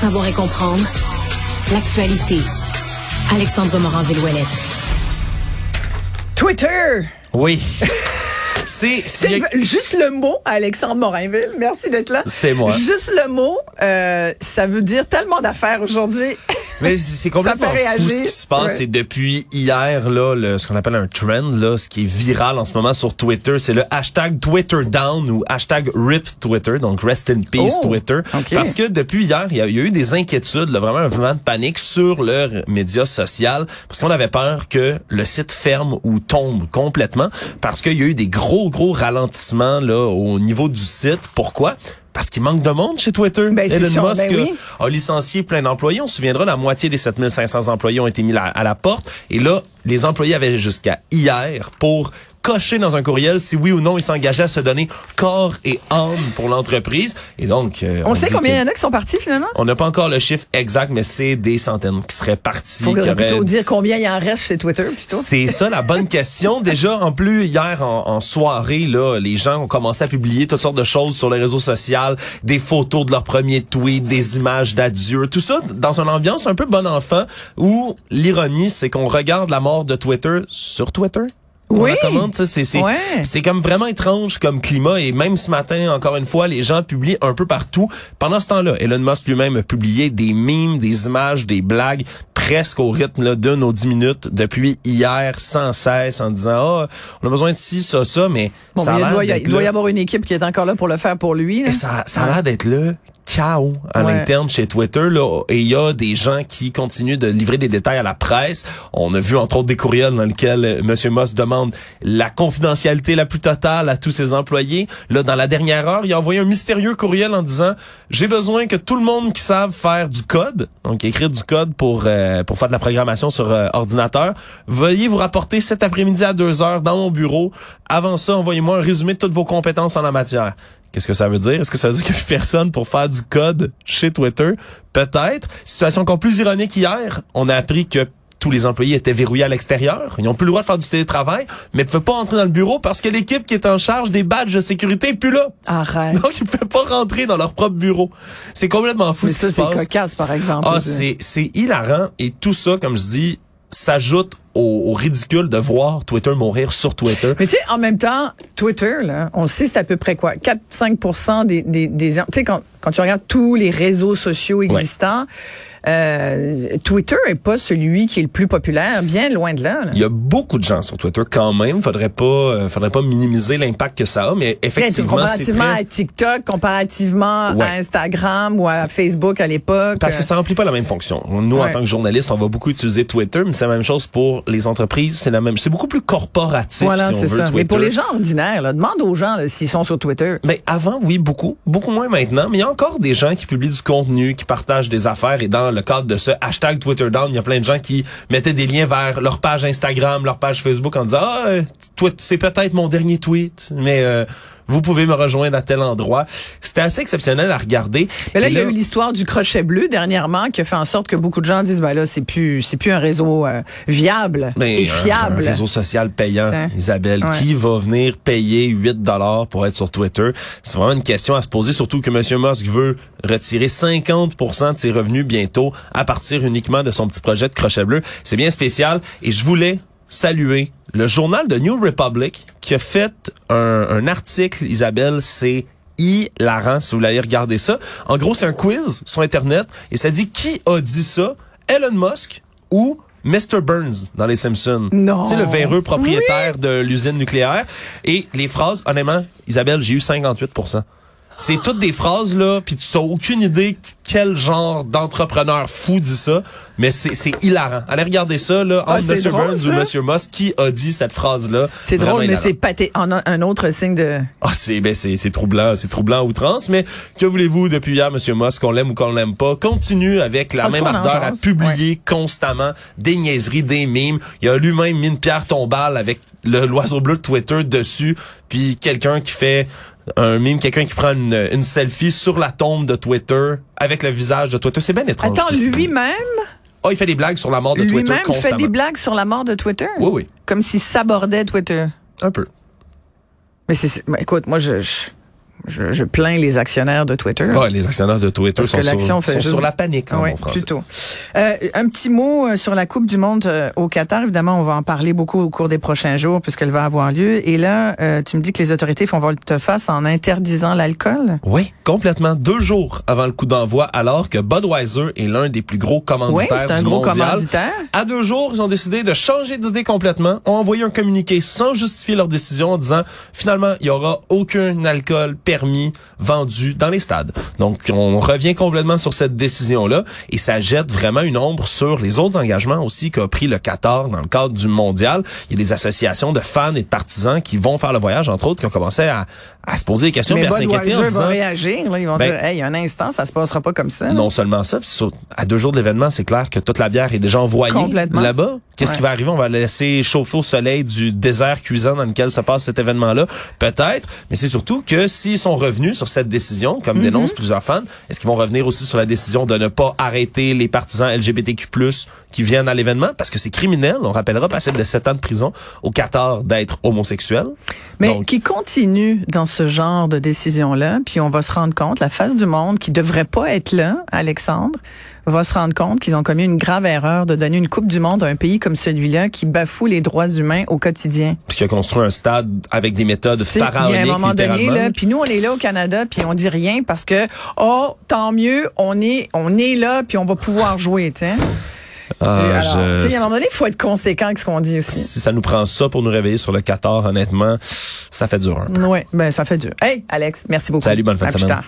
savoir et comprendre l'actualité. Alexandre Morin-Villouellette. Twitter. Oui. C'est juste le mot, Alexandre Morinville. Merci d'être là. C'est moi. Juste le mot, euh, ça veut dire tellement d'affaires aujourd'hui. Mais c'est complètement fou ce qui se passe. Ouais. Et depuis hier, là, le, ce qu'on appelle un trend, là, ce qui est viral en ce moment sur Twitter, c'est le hashtag Twitter down ou hashtag RIP Twitter, donc Rest in Peace Oh, Twitter. ok. Parce que depuis hier, il y, a, il y a eu des inquiétudes, là, vraiment un vent de panique sur leur média social, parce qu'on avait peur que le site ferme ou tombe complètement, parce qu'il y a eu des gros, gros ralentissements là, au niveau du site. Pourquoi? Parce qu'il manque de monde chez Twitter. Ben, c'est Elon sûr, Musk ben a- oui. a licencié plein d'employés. On se souviendra, la moitié des 7500 employés ont été mis à la porte. Et là, les employés avaient jusqu'à hier pour cocher dans un courriel si oui ou non ils s'engageaient à se donner corps et âme pour l'entreprise. Et donc, euh, On, sait combien il y en a qui sont partis finalement? On n'a pas encore le chiffre exact, mais c'est des centaines qui seraient partis. Faut auraient- plutôt dire combien il en reste chez Twitter plutôt. c'est ça la bonne question. Déjà, en plus, hier en, en soirée, là, les gens ont commencé à publier toutes sortes de choses sur les réseaux sociaux, des photos de leur premier tweet, des images d'adieu, tout ça dans une ambiance un peu bon enfant où l'ironie, c'est qu'on regarde la mort de Twitter sur Twitter. Oui. recommande, ça, c'est c'est Ouais. c'est comme vraiment étrange comme climat et même ce matin encore une fois les gens publient un peu partout. Pendant ce temps-là, Elon Musk lui-même a publié des memes, des images, des blagues presque au rythme là, d'une aux dix minutes depuis hier sans cesse en disant ah on a besoin de ci ça ça mais Bon, ça a il doit, il doit y là. avoir une équipe qui est encore là pour le faire pour lui. là. Et ça, ça a l'air d'être le chaos à Ouais. l'interne chez Twitter. Là, et il y a des gens qui continuent de livrer des détails à la presse. On a vu entre autres des courriels dans lesquels euh, M. Moss demande la confidentialité la plus totale à tous ses employés. Là, dans la dernière heure, il a envoyé un mystérieux courriel en disant « J'ai besoin que tout le monde qui savent faire du code, donc écrire du code pour euh, pour faire de la programmation sur euh, ordinateur, veuillez vous rapporter cet après-midi à deux heures dans mon bureau. Avant ça, envoyez-moi un résumé de toutes vos compétences en la matière. » Qu'est-ce que ça veut dire? Est-ce que ça veut dire qu'il n'y a plus personne pour faire du code chez Twitter? Peut-être. Situation encore plus ironique hier, on a appris que tous les employés étaient verrouillés à l'extérieur. Ils n'ont plus le droit de faire du télétravail, mais ils ne pouvaient pas entrer dans le bureau parce que l'équipe qui est en charge des badges de sécurité est plus là. Arrête. Donc, ils ne pouvaient pas rentrer dans leur propre bureau. C'est complètement fou Mais ce ça, qui se c'est cocasse, par exemple. Ah, c'est, c'est hilarant. Et tout ça, comme je dis, s'ajoute au, au ridicule de voir Twitter mourir sur Twitter. Mais tu sais, en même temps, Twitter, là, on le sait, c'est à peu près quoi? 4-5 des, des, des gens. Tu sais, quand, quand tu regardes tous les réseaux sociaux existants, euh, Twitter est pas celui qui est le plus populaire, bien loin de là. là. Il y a beaucoup de gens sur Twitter quand même. Faudrait pas, euh, faudrait pas minimiser l'impact que ça a, mais effectivement, c'est comparativement très... à TikTok, comparativement Ouais. à Instagram ou à Facebook à l'époque. Parce que ça remplit pas la même fonction. Nous, en tant que journalistes, on va beaucoup utiliser Twitter, mais c'est la même chose pour les entreprises. C'est la même. C'est beaucoup plus corporatif, voilà, si on veut, ça. Twitter. Mais pour les gens ordinaires, là, demande aux gens s'ils sont sur Twitter. Mais avant, oui, beaucoup. Beaucoup moins maintenant. Mais il y a encore des gens qui publient du contenu, qui partagent des affaires. Et dans le cadre de ce hashtag Twitter Down, il y a plein de gens qui mettaient des liens vers leur page Instagram, leur page Facebook en disant, ah, euh, c'est peut-être mon dernier tweet, mais euh, vous pouvez me rejoindre à tel endroit. C'était assez exceptionnel à regarder. Mais là, Et il y a eu l'histoire du crochet bleu dernièrement qui a fait en sorte que beaucoup de gens disent ben là, c'est plus c'est plus un réseau euh, viable Mais et un- fiable. Un, réseau social payant, Hein? Isabelle. Ouais. Qui va venir payer 8 dollars pour être sur Twitter? C'est vraiment une question à se poser, surtout que M. Musk veut retirer 50% de ses revenus bientôt à partir uniquement de son petit projet de crochet bleu. C'est bien spécial et je voulais saluer le journal de New Republic qui a fait un, un article, Isabelle, c'est hilarant si vous voulez regarder ça. En gros, c'est un quiz sur Internet et ça dit qui a dit ça? Elon Musk ou Mr. Burns dans Les Simpsons. Non. Sais, le véreux propriétaire de l'usine nucléaire. Et les phrases, honnêtement, Isabelle, j'ai eu 58 c'est toutes des phrases là, puis tu n'as aucune idée quel genre d'entrepreneur fou dit ça, mais c'est c'est hilarant. Allez regarder ça là, Ah, entre M. drôle, Burns ça. ou M. Musk qui a dit cette phrase là. C'est drôle, mais c'est paté en un, autre signe de Ah, c'est ben c'est c'est troublant, c'est troublant à outrance, mais que voulez-vous depuis hier monsieur Musk, qu'on l'aime ou qu'on l'aime pas, continue avec la même ardeur à publier constamment des niaiseries, des mimes. Il a lui-même mis une pierre tombale avec le l'oiseau bleu de Twitter dessus, puis quelqu'un qui fait un mime, quelqu'un qui prend une, une selfie sur la tombe de Twitter avec le visage de Twitter. C'est bien étrange. Attends, lui-même? Ah, il fait des blagues sur la mort de Twitter lui-même fait des blagues sur la mort de Twitter? Oui, oui, comme s'il sabordait Twitter. un peu. Mais c'est écoute, moi je, je- je, je plains les actionnaires de Twitter. Ouais, les actionnaires de Twitter Parce sont, sur, fait sont juste- sur la panique Oui, plutôt. Euh, un petit mot euh, sur la Coupe du Monde euh, au Qatar. Évidemment, on va en parler beaucoup au cours des prochains jours puisqu'elle va avoir lieu. Et là, euh, tu me dis que les autorités font volte-face en interdisant l'alcool. Oui, complètement. Deux jours avant le coup d'envoi, alors que Budweiser est l'un des plus gros Oui, commanditaires c'est un du gros mondial. commanditaire. À deux jours, ils ont décidé de changer d'idée complètement, ont envoyé un communiqué sans justifier leur décision en disant finalement, il y aura aucun alcool permis vendu dans les stades. Donc, on revient complètement sur cette décision-là et ça jette vraiment une ombre sur les autres engagements aussi qu'a pris le Qatar dans le cadre du mondial. Il y a des associations de fans et de partisans qui vont faire le voyage, entre autres, qui ont commencé à, à se poser des questions Mais et à s'inquiéter en Budweiser disant va réagir. Là, ils vont Ben, dire, hey, un instant, ça se passera pas comme ça. là. non seulement ça, puis sur- à deux jours de l'événement, c'est clair que toute la bière est déjà envoyée là-bas. Qu'est-ce Ouais. qui va arriver? On va la laisser chauffer au soleil du désert cuisant dans lequel se passe cet événement-là? Peut-être, mais c'est surtout que s'ils sont revenus sur cette décision, comme Mm-hmm. dénoncent plusieurs fans, est-ce qu'ils vont revenir aussi sur la décision de ne pas arrêter les partisans LGBTQ+, qui viennent à l'événement? Parce que c'est criminel, on rappellera, passible de 7 ans de prison au Qatar d'être homosexuel. Mais Donc, qui continue dans ce genre de décision-là, puis on va se rendre compte, la face du monde qui devrait pas être là, Alexandre, va se rendre compte qu'ils ont commis une grave erreur de donner une Coupe du Monde à un pays comme celui-là qui bafoue les droits humains au quotidien. puis qui a construit un stade avec des méthodes sais, Il y a pharaoniques, un moment donné, là, puis nous, on est là au Canada, puis on dit rien parce que, oh, tant mieux, on est, on est là, puis on va pouvoir jouer, tu sais. Ah, Alors, je- à un moment donné, il faut être conséquent avec ce qu'on dit aussi. si ça nous prend ça pour nous réveiller sur le 14, honnêtement, ça fait dur. Oui, ben ça fait dur. Hey, Alex, merci beaucoup. Salut, bonne fin de À plus semaine. tard.